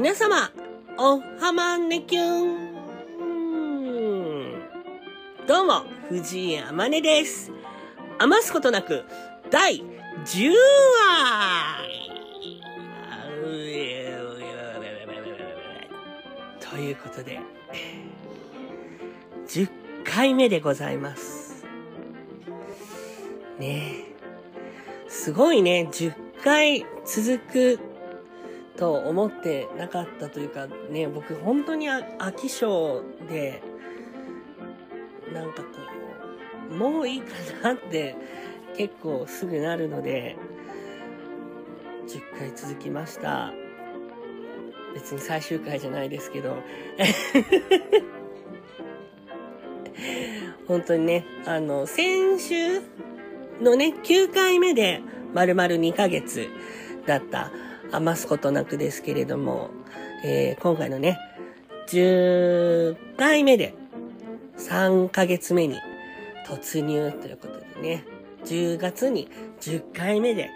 皆様、おはまねきゅん。どうも、藤井あまねです。余すことなく、第10話ということで、10回目でございます。ねえ。すごいね、10回続くと思ってなかったというかね、僕本当に飽き性で、なんかこう、もういいかなって結構すぐなるので、10回続きました。別に最終回じゃないですけど。本当にね、あの、先週のね、9回目で丸々2ヶ月だった余すことなくですけれども、えー今回のね、10回目で3ヶ月目に突入ということでね、10月に10回目でね、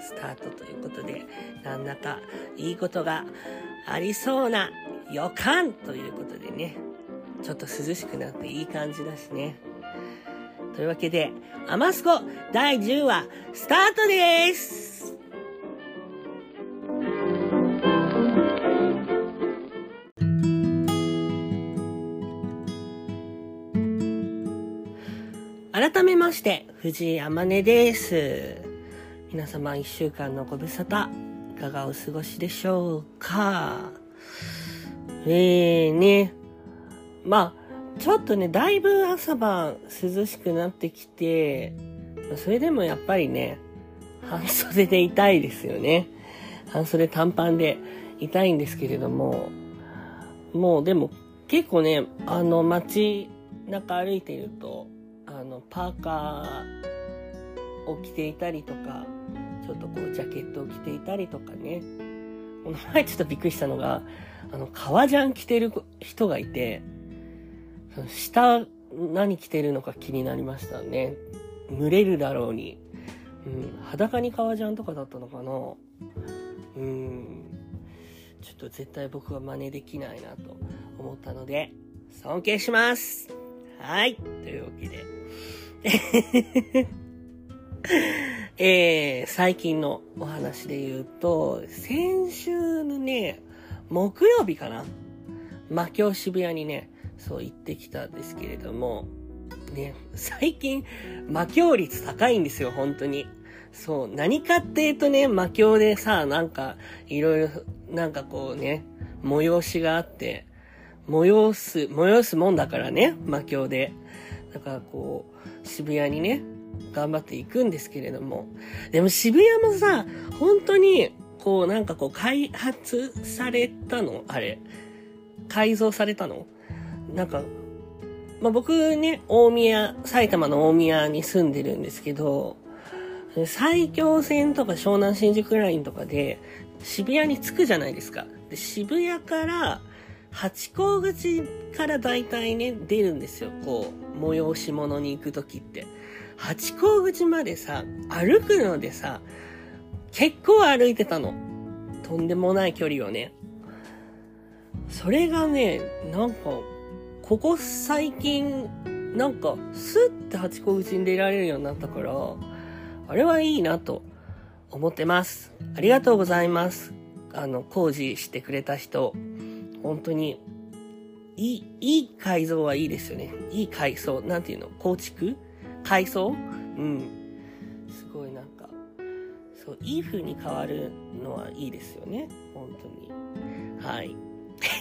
スタートということで、なんだかいいことがありそうな予感ということでね、ちょっと涼しくなっていい感じだしね。というわけで、アマスコ第10話スタートです藤井あまねです。皆様一週間のご無沙汰、いかがお過ごしでしょうか？えーね、まあ、ちょっとね、だいぶ朝晩涼しくなってきて、それでもやっぱりね、半袖でいたいですよね。半袖短パンでいたいんですけれども、もうでも結構ね、あの街中歩いていると、パーカーを着ていたりとか、ちょっとこうジャケットを着ていたりとかね。この前ちょっとびっくりしたのが、あの、革ジャン着てる人がいて、その下何着てるのか気になりましたね。蒸れるだろうに。うん、裸に革ジャンとかだったのかなうん。ちょっと絶対僕は真似できないなと思ったので、尊敬しますはい。というわけで。えー、最近のお話で言うと、先週のね、木曜日かな魔境渋谷にね、そう行ってきたんですけれども、ね、最近魔境率高いんですよ、本当に。そう、何かっていうとね、魔境でさ、なんか、いろいろ、なんかこうね、催しがあって、催す、催すもんだからね、魔境で。だからこう、渋谷にね、頑張っていくんですけれども。でも渋谷もさ、本当に、こうなんかこう開発されたの？あれ。改造されたの？なんか、まあ、僕ね、大宮、埼玉の大宮に住んでるんですけど、埼京線とか湘南新宿ラインとかで渋谷に着くじゃないですか。で渋谷から八甲口から大体ね、出るんですよ。こう、催し物に行くときって。八甲口までさ、歩くのでさ、結構歩いてたの。とんでもない距離をね。それがね、なんか、ここ最近、なんか、スッて八甲口に出られるようになったから、あれはいいなと思ってます。ありがとうございます。あの、工事してくれた人、本当に、いい、いい改造はいいですよね。いい改装。なんていうの？構築？改装うん。すごいなんか、そう、いい風に変わるのはいいですよね。本当に。はい。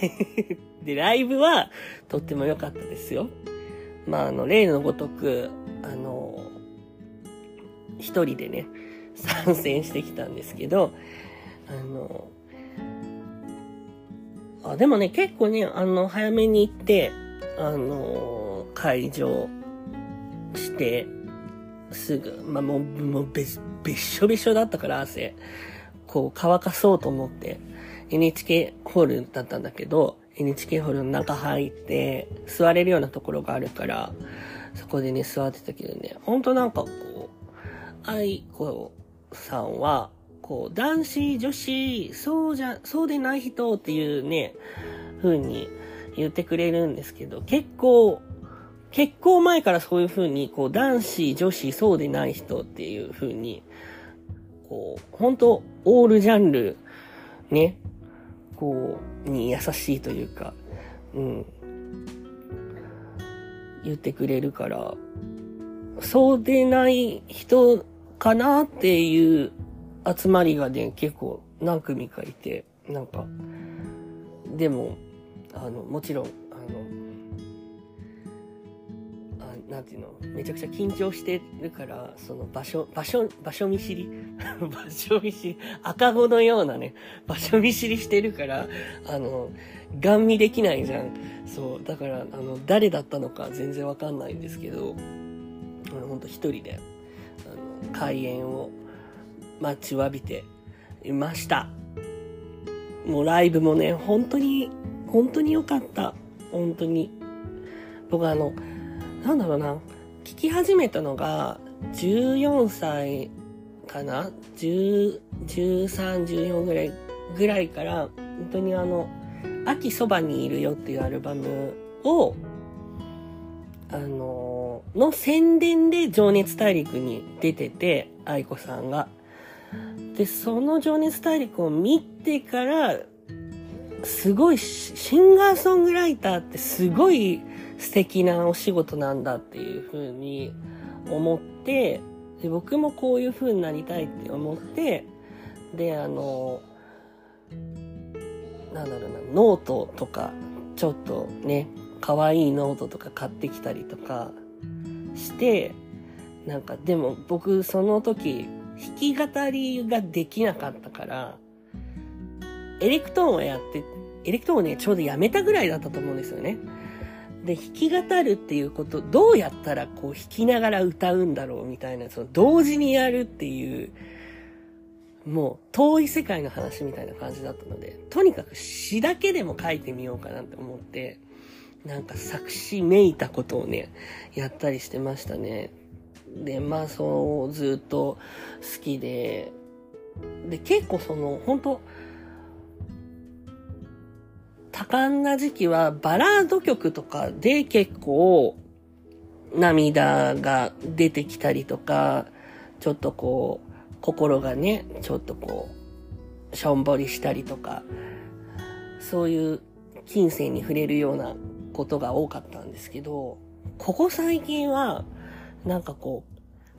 で、ライブはとっても良かったですよ。まあ、あの、例のごとく、あの、一人でね、参戦してきたんですけど、あの、あ、でもね、結構ね、あの、早めに行って、あの、会場して、すぐ、まあ、もう、もうべ、べっしょべしょだったから汗、こう乾かそうと思って、NHK ホールだったんだけど、NHK ホールの中入って、座れるようなところがあるから、そこでね、座ってたけどね、ほんとなんかこう、愛子さんは、こう、男子、女子、そうじゃ、そうでない人っていうね、風に言ってくれるんですけど、結構、結構前からそういう風に、こう、男子、女子、そうでない人っていう風に、こう、本当オールジャンル、ね、こう、に優しいというか、うん、言ってくれるから、そうでない人かなっていう集まりがね、結構何組かいて、なんか、でも、あの、もちろん、あの、あなんていうの、めちゃくちゃ緊張してるから、その場所、場所、場所見知り 場所見知り、赤子のようなね、場所見知りしてるから、あの、ガン見できないじゃん。そう。だから、あの、誰だったのか全然わかんないんですけど、あの、ほんと一人で、あの、開演を待ちわびていました。もうライブもね、本当に、本当に良かった。本当に。僕あの、なんだろうな、聞き始めたのが、14歳かな ?10、13、14ぐらい、ぐらいから、本当にあの、秋そばにいるよっていうアルバムを、あの、の宣伝で情熱大陸に出てて、愛子さんが。で、その情熱大陸を見てから、すごい、シンガーソングライターってすごい素敵なお仕事なんだっていうふうに思って、で僕もこういう風になりたいって思って、で、あのなんだろうな、ノートとか、ちょっとね、可愛いノートとか買ってきたりとかして、なんかでも僕その時弾き語りができなかったから、エレクトーンをやって、エレクトーンをね、ちょうどやめたぐらいだったと思うんですよね。で、弾き語るっていうこと、どうやったらこう弾きながら歌うんだろうみたいな、その同時にやるっていうもう遠い世界の話みたいな感じだったので、とにかく詩だけでも書いてみようかなって思って、なんか作詞めいたことをね、やったりしてましたね。で、まあそう、ずっと好きで、で、結構その、本当多感な時期はバラード曲とかで結構涙が出てきたりとか、ちょっとこう、心がね、ちょっとこう、しょんぼりしたりとか、そういう金銭に触れるようなことが多かったんですけど、ここ最近は、なんかこ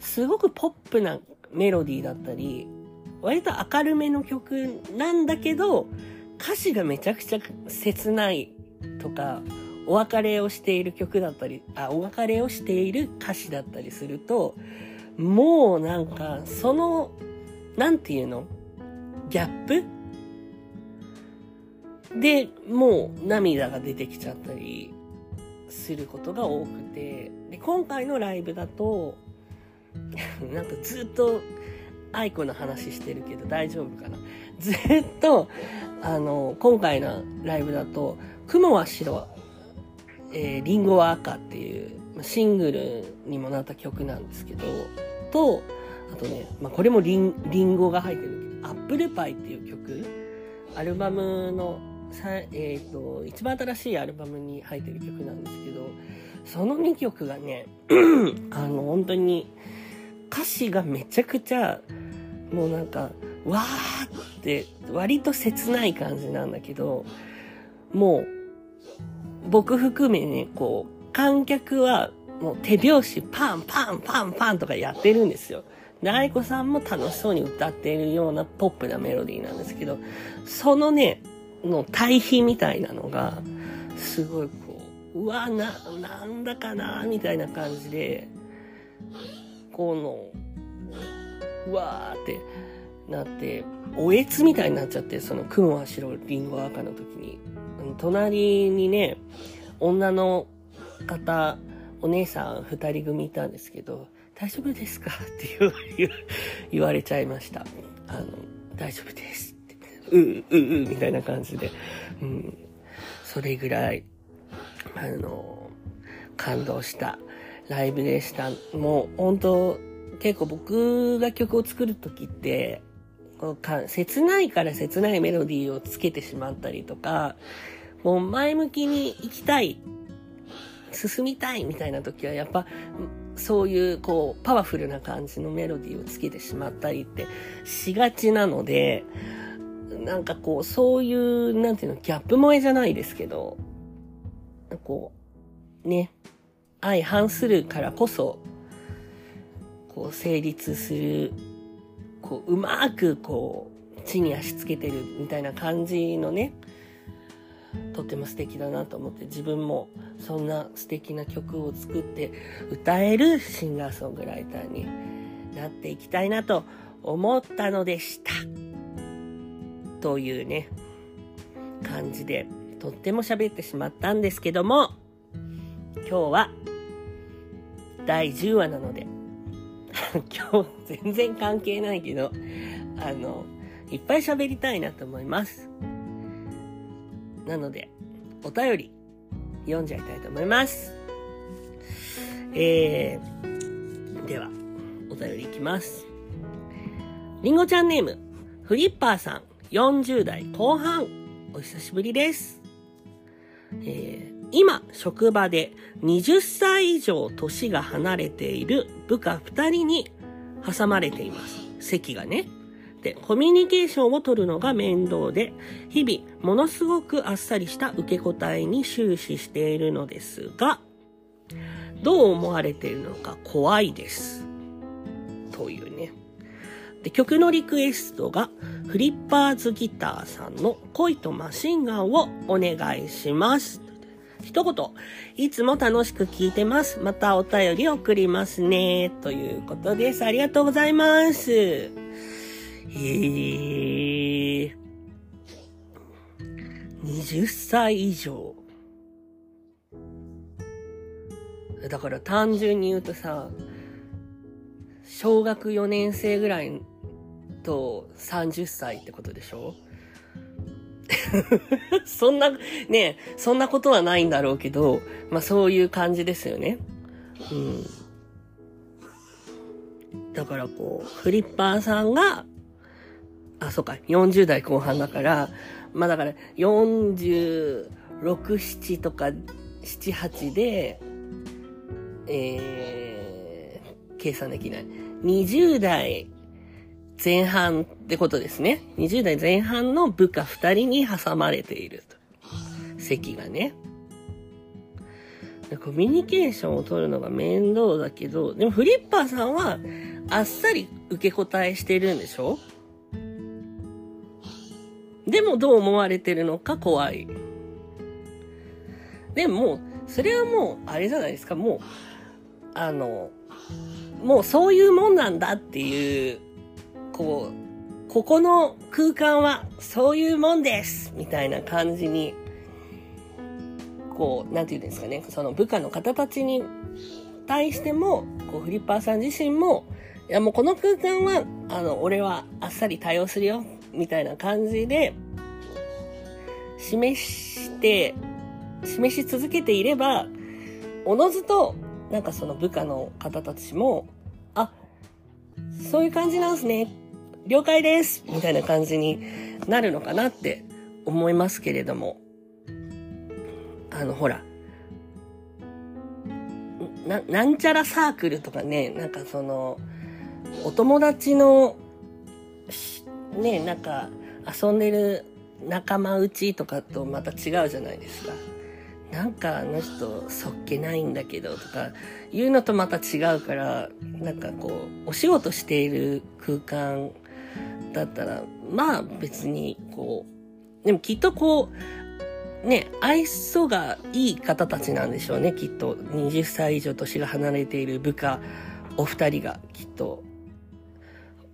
う、すごくポップなメロディーだったり、割と明るめの曲なんだけど、歌詞がめちゃくちゃ切ないとか、お別れをしている曲だったり、あ、お別れをしている歌詞だったりすると、もうなんか、その、なんていうの？ギャップ？で、もう涙が出てきちゃったりすることが多くて、で、今回のライブだと、なんかずっと愛子の話してるけど大丈夫かな？ずっと、あの、今回のライブだと、雲は白、えー、リンゴは赤っていうシングルにもなった曲なんですけど、と、あとね、まあ、これもリンリンゴが入ってるけど、アップルパイっていう曲、アルバムの、えっ、ー、と、一番新しいアルバムに入ってる曲なんですけど、その2曲がね、あの、本当に、歌詞がめちゃくちゃ、もうなんか、わーって、割と切ない感じなんだけど、もう、僕含めね、こう、観客はもう手拍子パンパンパンパンとかやってるんですよ。で、愛子さんも楽しそうに歌っているようなポップなメロディーなんですけど、そのね、の対比みたいなのが、すごいこう、うわ、な、なんだかな、みたいな感じで、この、うわーってなって、おえつみたいになっちゃって、その雲は白、リンゴは赤の時に。隣にね、女の方、お姉さん二人組いたんですけど、大丈夫ですか？って言言われちゃいました。あの、大丈夫ですうう、う、みたいな感じで。うん。それぐらい、あの、感動したライブでした。もう、本当結構僕が曲を作るときって、こうか切ないから切ないメロディーをつけてしまったりとか、もう前向きに行きたい、進みたいみたいな時はやっぱ、そういうこうパワフルな感じのメロディーをつけてしまったりってしがちなので、なんかこうそういう、なんていうの、ギャップ萌えじゃないですけど、こう、ね、相反するからこそ、こう成立する、こううまくこう地に足つけてるみたいな感じのね、とっても素敵だなと思って自分もそんな素敵な曲を作って歌えるシンガーソングライターになっていきたいなと思ったのでした。というね、感じでとっても喋ってしまったんですけども、今日は第10話なので、今日全然関係ないけど、あの、いっぱい喋りたいなと思います。なので、お便り読んじゃいたいと思います。えー、では、お便りいきます。りんごちゃんネーム、フリッパーさん、40代後半、お久しぶりです。えー、今、職場で20歳以上年が離れている部下2人に挟まれています。席がね。で、コミュニケーションを取るのが面倒で、日々、ものすごくあっさりした受け答えに終始しているのですが、どう思われているのか怖いです。というね。で、曲のリクエストが、フリッパーズギターさんの恋とマシンガンをお願いします。一言、いつも楽しく聞いてます。またお便り送りますね。ということです。ありがとうございます。へえ。20歳以上。だから単純に言うとさ、小学4年生ぐらいと30歳ってことでしょ？そんな、ねそんなことはないんだろうけど、まあそういう感じですよね。うん。だからこう、フリッパーさんが、あ、そうか、40代後半だから、まあだから、46、7とか、7、8で、えー、計算できない。20代前半ってことですね。20代前半の部下2人に挟まれていると。席がね。コミュニケーションを取るのが面倒だけど、でもフリッパーさんはあっさり受け答えしてるんでしょ？でもどう思われてるのか怖い。でも、それはもう、あれじゃないですか、もう、あの、もうそういうもんなんだっていう、こう、ここの空間はそういうもんですみたいな感じに、こう、なんて言うんですかね、その部下の方たちに対しても、こう、フリッパーさん自身も、いやもうこの空間は、あの、俺はあっさり対応するよみたいな感じで、示して、示し続けていれば、おのずと、なんかその部下の方たちも、あ、そういう感じなんすね。了解ですみたいな感じになるのかなって思いますけれども。あの、ほら、な、なんちゃらサークルとかね、なんかその、お友達のね、なんか遊んでる仲間内とかとまた違うじゃないですか。なんかあの人そっけないんだけどとかいうのとまた違うから、なんかこう、お仕事している空間だったら、まあ別にこう、でもきっとこう、ね、愛想がいい方たちなんでしょうね、きっと。20歳以上年が離れている部下お二人がきっと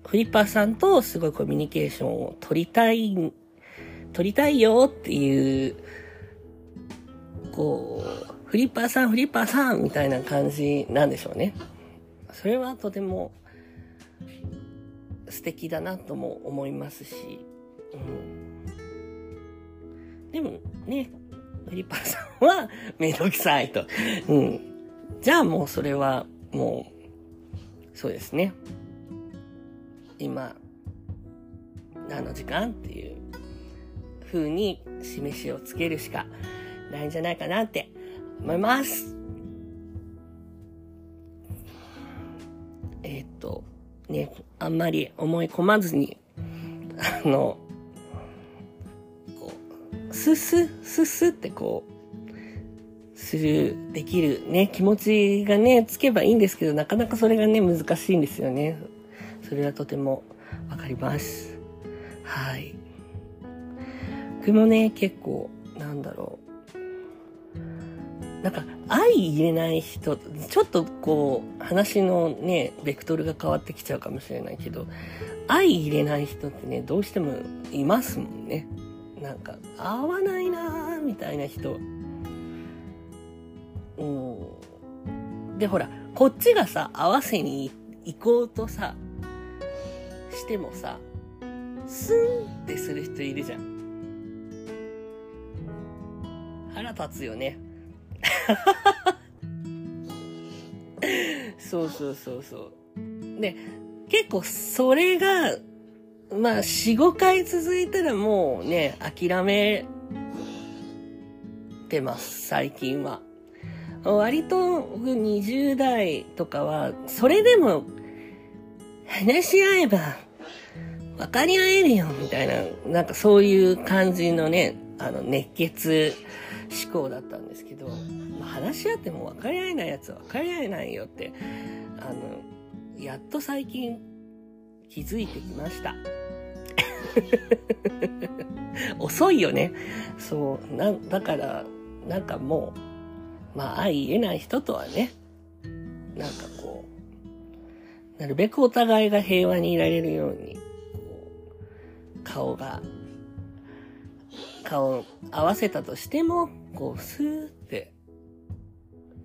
フリッパーさんとすごいコミュニケーションを取りたい、取りたいよっていう、こう、フリッパーさん、フリッパーさんみたいな感じなんでしょうね。それはとても素敵だなとも思いますし、うん、でもね、フリッパーさんはめんどくさいと。うん。じゃあもうそれはもう、そうですね。今、何の時間っていう風に示しをつけるしかないんじゃないかなって思います。えー、っと、ね、あんまり思い込まずに、あの、こう、スッスッ、スッスってこう、する、できるね、気持ちがね、つけばいいんですけど、なかなかそれがね、難しいんですよね。それはとてもわかります。はい。僕もね、結構、なんだろう。なんか、相入れない人、ちょっとこう、話のね、ベクトルが変わってきちゃうかもしれないけど、相入れない人ってね、どうしてもいますもんね。なんか、合わないなーみたいな人。うん。で、ほら、こっちがさ、合わせに行こうとさ、してもさ、スンってする人いるじゃん。腹立つよね。そうそうそうそう。で、結構それが、まあ、4、5回続いたらもうね、諦めてます、最近は。割と僕20代とかは、それでも話し合えば分かり合えるよ、みたいな、なんかそういう感じのね、あの、熱血思考だったんですけど、話し合っても分かり合えないやつは分かり合えないよって、あの、やっと最近気づいてきました。遅いよね。そう、な、だから、なんかもう、まあ、相言えない人とはね、なんかこう、なるべくお互いが平和にいられるように、顔が顔を合わせたとしても、こう、スーって、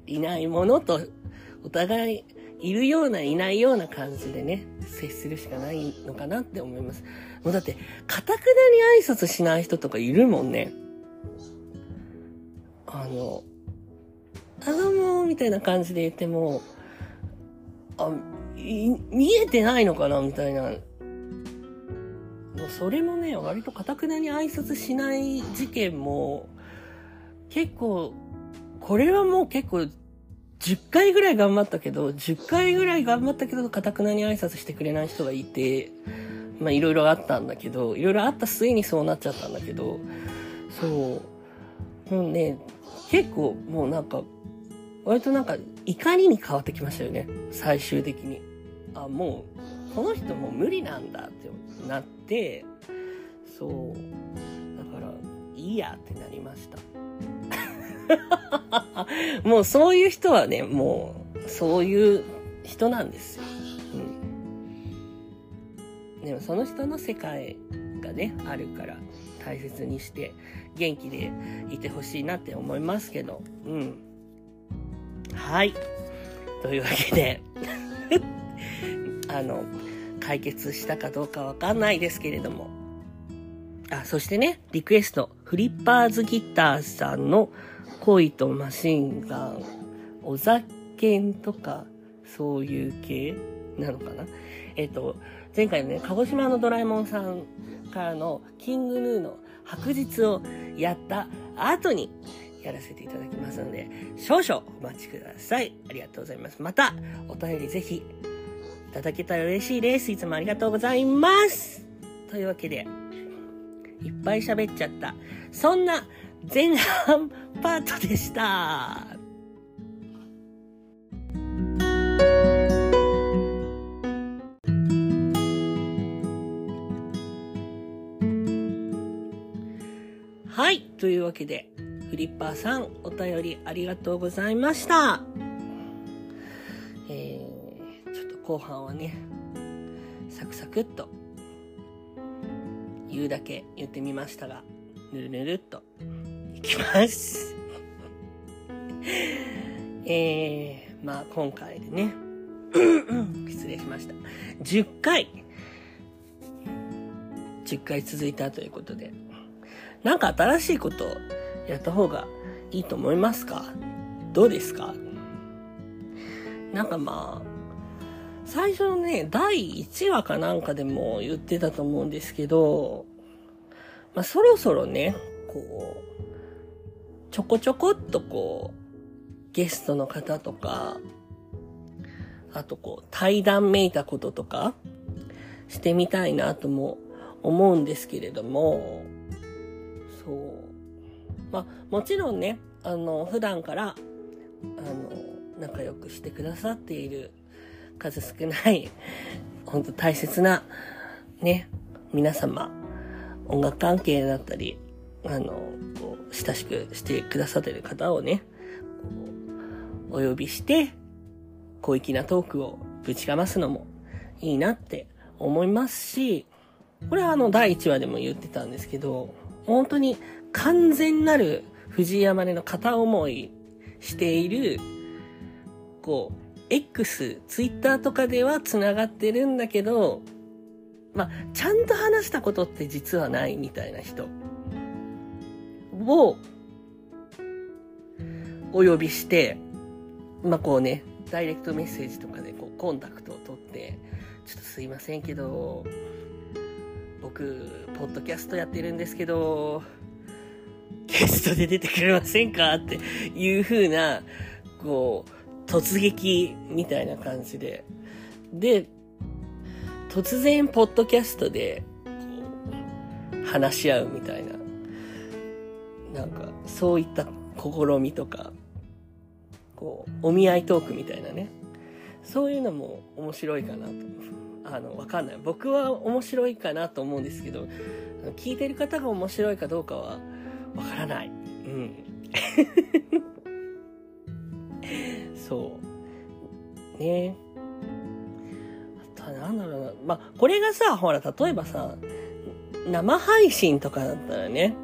いないものと、お互い、いるような、いないような感じでね、接するしかないのかなって思います。もうだって、かたくなに挨拶しない人とかいるもんね。あの、あのも、みたいな感じで言っても、あ、見えてないのかなみたいなもうそれもね、割とかたくなに挨拶しない事件も、結構、これはもう結構、10回ぐらい頑張ったけど、10回ぐらい頑張ったけど、かたくなに挨拶してくれない人がいて、まあいろいろあったんだけど、いろいろあった末にそうなっちゃったんだけど、そう。もうね、結構もうなんか、割となんか怒りに変わってきましたよね。最終的に。あ、もう、この人もう無理なんだってなって、そう。だから、いいやってなりました。もうそういう人はね、もう、そういう人なんですよ。うん。でもその人の世界がね、あるから、大切にして、元気でいてほしいなって思いますけど、うん。はい。というわけで あの、解決したかどうかわかんないですけれども。あ、そしてね、リクエスト、フリッパーズギターさんの恋とマシンガン、お酒とか、そういう系なのかな？えっ、と、前回のね、鹿児島のドラえもんさんからのキングヌーの白日をやった後にやらせていただきますので、少々お待ちください。ありがとうございます。また、お便りぜひいただけたら嬉しいです。いつもありがとうございます。というわけで、いっぱい喋っちゃった。そんな前半パートでした。はい。というわけで、フリッパーさん、お便りありがとうございましたえちょっと。後半はね、サクサクっと、言うだけ言ってみましたが、ぬるぬるっと、いきます。えー、まあ今回でね、失礼しました。10回、10回続いたということで、なんか新しいことやった方がいいと思いますか？どうですか？なんかまあ、最初のね、第1話かなんかでも言ってたと思うんですけど、まあ、そろそろね、こう、ちょこちょこっとこう、ゲストの方とか、あとこう、対談めいたこととか、してみたいなとも思うんですけれども、そう。まあ、もちろんね、あの、普段から、あの、仲良くしてくださっている数少ない、本当大切な、ね、皆様、音楽関係だったり、あの、こう親しくしてくださってる方をね、こうお呼びして、小粋なトークをぶちかますのもいいなって思いますし、これはあの第1話でも言ってたんですけど、本当に完全なる藤山根の片思いしている、こう、X、Twitter とかでは繋がってるんだけど、まあ、ちゃんと話したことって実はないみたいな人を、お呼びして、まあ、こうね、ダイレクトメッセージとかでこうコンタクトを取って、ちょっとすいませんけど、僕、ポッドキャストやってるんですけど、ゲストで出てくれませんかっていう風な、こう、突撃みたいな感じで。で、突然、ポッドキャストで、話し合うみたいな、なんか、そういった試みとか、こう、お見合いトークみたいなね。そういうのも面白いかなと。あの、わかんない。僕は面白いかなと思うんですけど、聞いてる方が面白いかどうかはわからない。うん。そう。ねあとはなんだろうな。まあ、これがさ、ほら、例えばさ、生配信とかだったらね、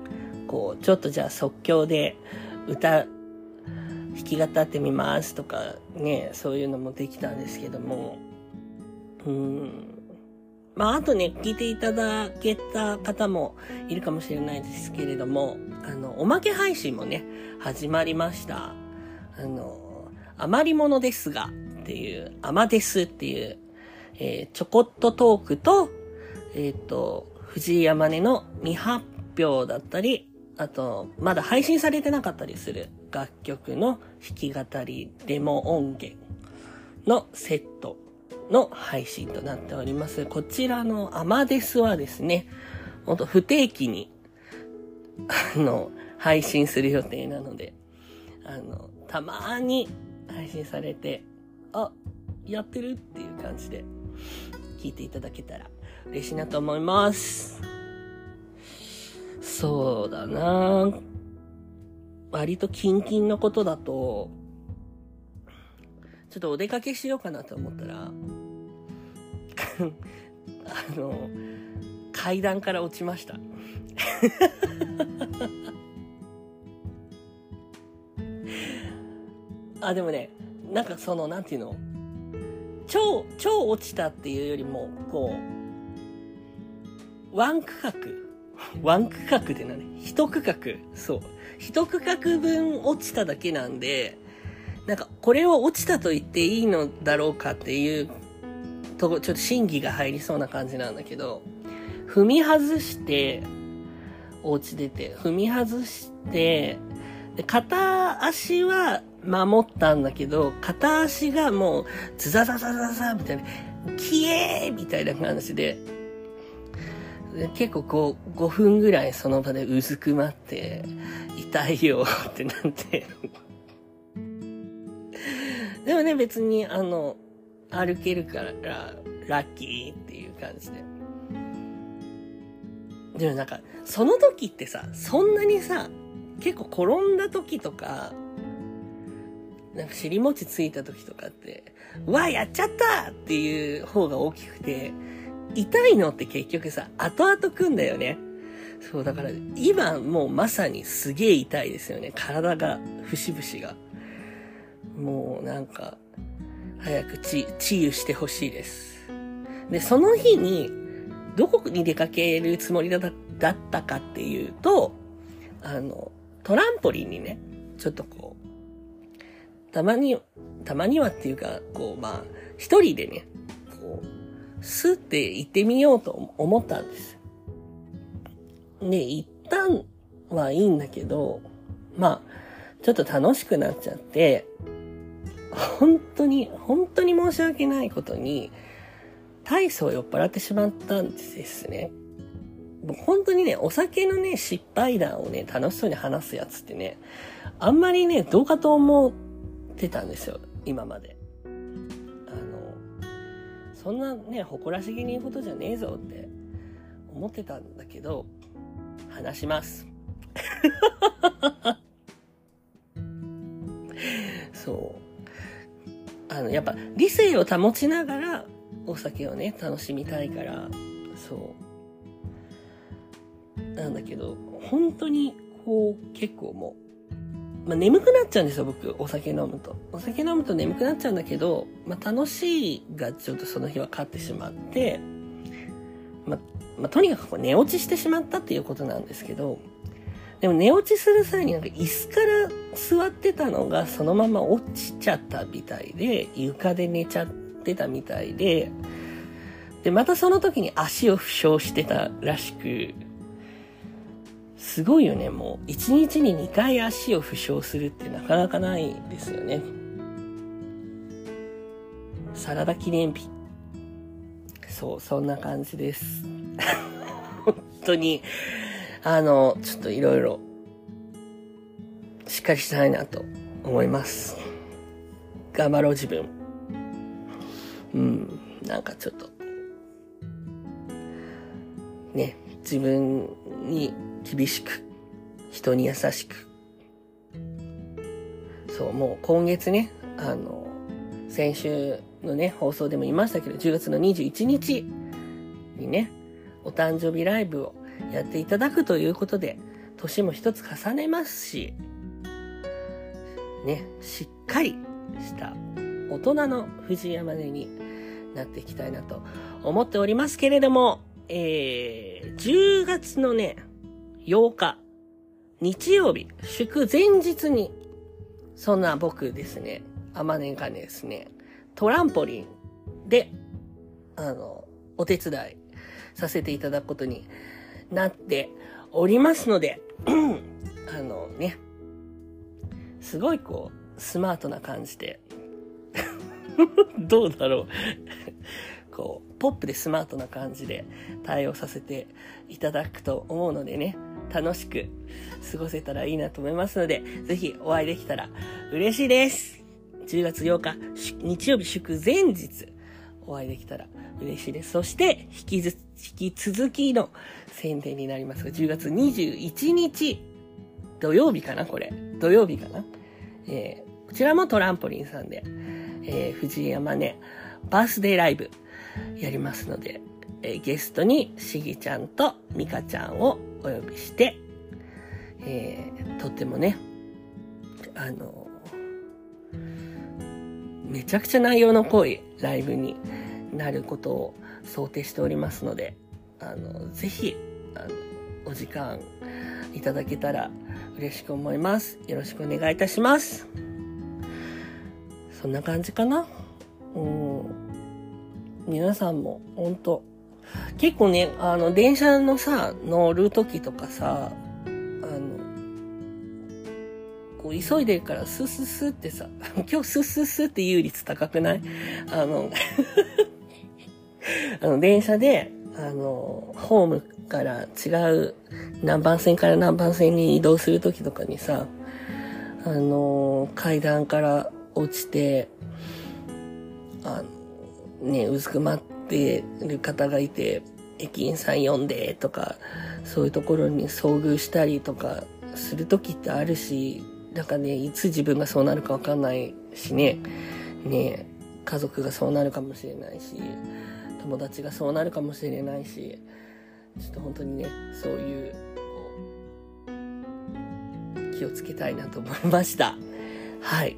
こう、ちょっとじゃあ即興で歌、弾き語ってみますとかね、そういうのもできたんですけども、うん。まあ、あとね、聞いていただけた方もいるかもしれないですけれども、あの、おまけ配信もね、始まりました。あの、余り物ですがっていう、アマデスっていう、えー、ちょこっとトークと、えっ、ー、と、藤井山根の未発表だったり、あと、まだ配信されてなかったりする楽曲の弾き語りデモ音源のセットの配信となっております。こちらのアマデスはですね、ほんと不定期に、あの、配信する予定なので、あの、たまーに配信されて、あ、やってるっていう感じで聞いていただけたら嬉しいなと思います。そうだな割とキンキンのことだと、ちょっとお出かけしようかなと思ったら、あの、階段から落ちました。あ、でもね、なんかその、なんていうの？超、超落ちたっていうよりも、こう、ワン区画。ワン区画で何？一区画。そう。一区画分落ちただけなんで、なんか、これを落ちたと言っていいのだろうかっていうとこ、ちょっと審議が入りそうな感じなんだけど、踏み外して、お家出て、踏み外して、で、片足は守ったんだけど、片足がもう、ズザザザザザみたいな、キエーみたいな感じ、で結構こう、5分ぐらいその場でうずくまって、痛いよ ってなってでもね、別に、あの、歩けるから、ラッキーっていう感じで。でもなんか、その時ってさ、そんなにさ、結構転んだ時とか、なんか尻餅ついた時とかって、わあ、やっちゃったっていう方が大きくて、痛いのって結局さ、後々くんだよね。そう、だから今もうまさにすげえ痛いですよね。体が、節々が。もうなんか、早く治癒してほしいです。で、その日に、どこに出かけるつもりだったかっていうと、あの、トランポリンにね、ちょっとこう、たまに、たまにはっていうか、こう、まあ、一人でね、こう、スって行ってみようと思ったんです。で、一旦はいいんだけど、まあ、ちょっと楽しくなっちゃって、本当に、本当に申し訳ないことに、大層酔っ払ってしまったんですね。本当にね、お酒のね、失敗談をね、楽しそうに話すやつってね、あんまりね、どうかと思ってたんですよ、今まで。そんなね、誇らしげに言うことじゃねえぞって思ってたんだけど、話します。そう。あの、やっぱ理性を保ちながらお酒をね、楽しみたいから、そう。なんだけど、本当に、こう、結構もう、まあ、眠くなっちゃうんですよ、僕、お酒飲むと。お酒飲むと眠くなっちゃうんだけど、まあ、楽しいがちょっとその日は勝ってしまって、まあ、まあ、とにかくこう寝落ちしてしまったっていうことなんですけど、でも寝落ちする際になんか椅子から座ってたのがそのまま落ちちゃったみたいで、床で寝ちゃってたみたいで、で、またその時に足を負傷してたらしく、すごいよね、もう。1日に2回足を負傷するってなかなかないですよね。サラダ記念日。そう、そんな感じです。本当に、あの、ちょっといろいろ、しっかりしたいなと思います。頑張ろう自分。うん、なんかちょっと、ね、自分に厳しく、人に優しく。そう、もう今月ね、あの、先週のね、放送でも言いましたけど、10月の21日にね、お誕生日ライブをやっていただくということで、年も一つ重ねますし、ね、しっかりした大人の藤山根になっていきたいなと思っておりますけれども、えー、10月のね、8日、日曜日、祝前日に、そんな僕ですね、あまねがですね、トランポリンで、あの、お手伝いさせていただくことになっておりますので、あのね、すごいこう、スマートな感じで、どうだろう。こう、ポップでスマートな感じで対応させていただくと思うのでね、楽しく過ごせたらいいなと思いますので、ぜひお会いできたら嬉しいです。10月8日、日曜日祝前日、お会いできたら嬉しいです。そして、引きず、引き続きの宣伝になりますが、10月21日、土曜日かなこれ。土曜日かなえー、こちらもトランポリンさんで、えー、藤山ね、バースデーライブやりますので、えー、ゲストにしぎちゃんとみかちゃんをお呼びして、えー、とってもね、あの、めちゃくちゃ内容の濃いライブになることを想定しておりますので、あの、ぜひ、あの、お時間いただけたら嬉しく思います。よろしくお願いいたします。そんな感じかな。うん。皆さんも、ほんと、結構ね、あの、電車のさ、乗る時とかさ、あの、こう、急いでるからスススってさ、今日スススって優率高くない？あの あの、電車で、あの、ホームから違う何番線から何番線に移動するときとかにさ、あの、階段から落ちて、あの、ね、うずくまっててる方がいて、駅員さん呼んでとか、そういうところに遭遇したりとかするときってあるし、なんかね、いつ自分がそうなるかわかんないしね、ね、家族がそうなるかもしれないし、友達がそうなるかもしれないし、ちょっと本当にね、そういう、気をつけたいなと思いました。はい。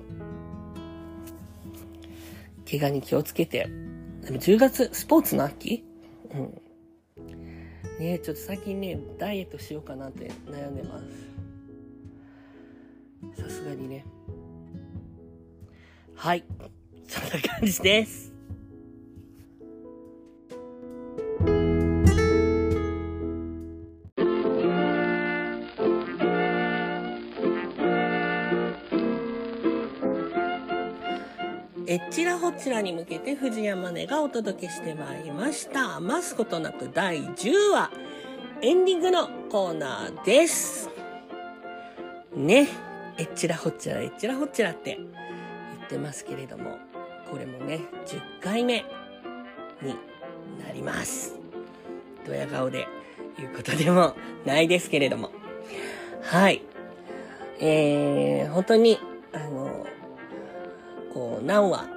怪我に気をつけて。でも10月、スポーツの秋？うん。ねちょっと最近ね、ダイエットしようかなって悩んでます。さすがにね。はい。そんな感じです。ちらに向けて藤山根がお届けしてまいりました。余すことなく第10話、エンディングのコーナーです。ね、えっちらほっちらえっちらほっちらって言ってますけれども、これもね、10回目になります。ドヤ顔で言うことでもないですけれども。はい。えー、本当に、あの、こう、何話、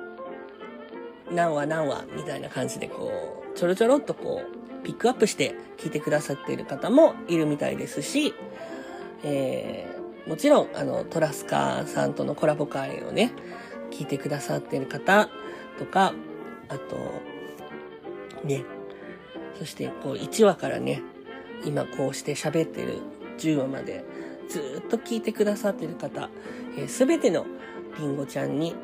何話何話みたいな感じでこう、ちょろちょろっとこう、ピックアップして聞いてくださっている方もいるみたいですし、えー、もちろん、あの、トラスカーさんとのコラボ会をね、聞いてくださっている方とか、あと、ね、そしてこう1話からね、今こうして喋ってる10話までずっと聞いてくださってる方、す、え、べ、てのりんごちゃんに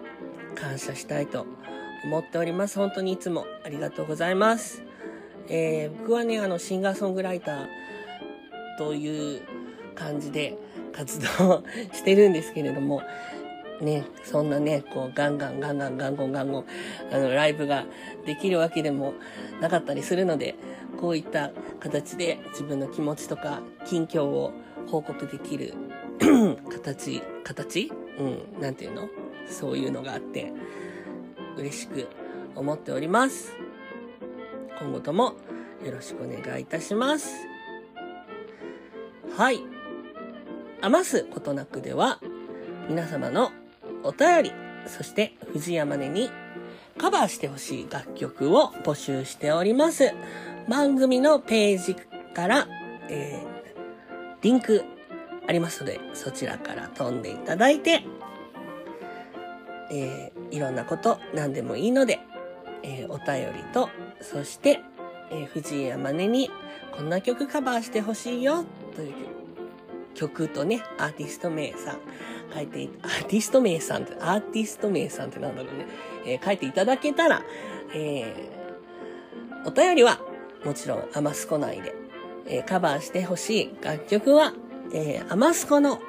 感謝したいと思っております。本当にいつもありがとうございます。えー僕はね、あの、シンガーソングライターという感じで活動してるんですけれども、ね、そんなね、こう、ガンガンガンガンガンゴンガンゴン、あの、ライブができるわけでもなかったりするので、こういった形で自分の気持ちとか近況を報告できる 形、形？うん、なんていうの？そういうのがあって、嬉しく思っております。今後ともよろしくお願いいたします。はい。余すことなくでは、皆様のお便り、そして藤山根にカバーしてほしい楽曲を募集しております。番組のページから、えーリンクありますので、そちらから飛んでいただいて、えーいろんなこと何でもいいので、えーお便りと、そして、えー藤井山根にこんな曲カバーしてほしいよという曲とね、アーティスト名さん書いて、アーティスト名さんって、アーティスト名さんってなんだろうね、えー書いていただけたら、えーお便りはもちろんアマスコ内で、えーカバーしてほしい。楽曲は、えーアマスコの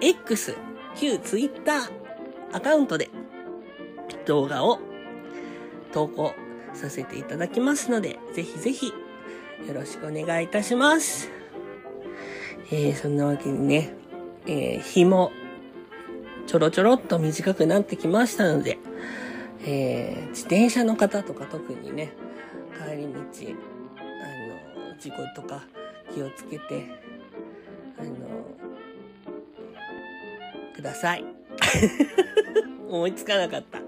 X、旧 Twitter アカウントで動画を投稿させていただきますので、ぜひぜひよろしくお願いいたします。えーそんなわけにね、えー日もちょろちょろっと短くなってきましたので、えー自転車の方とか特にね、帰り道、あの、事故とか気をつけて、あの、ください。思いつかなかった。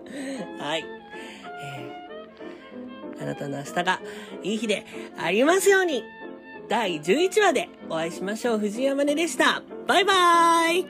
はい。えーあなたの明日がいい日でありますように第11話でお会いしましょう。藤山根でした。バイバーイ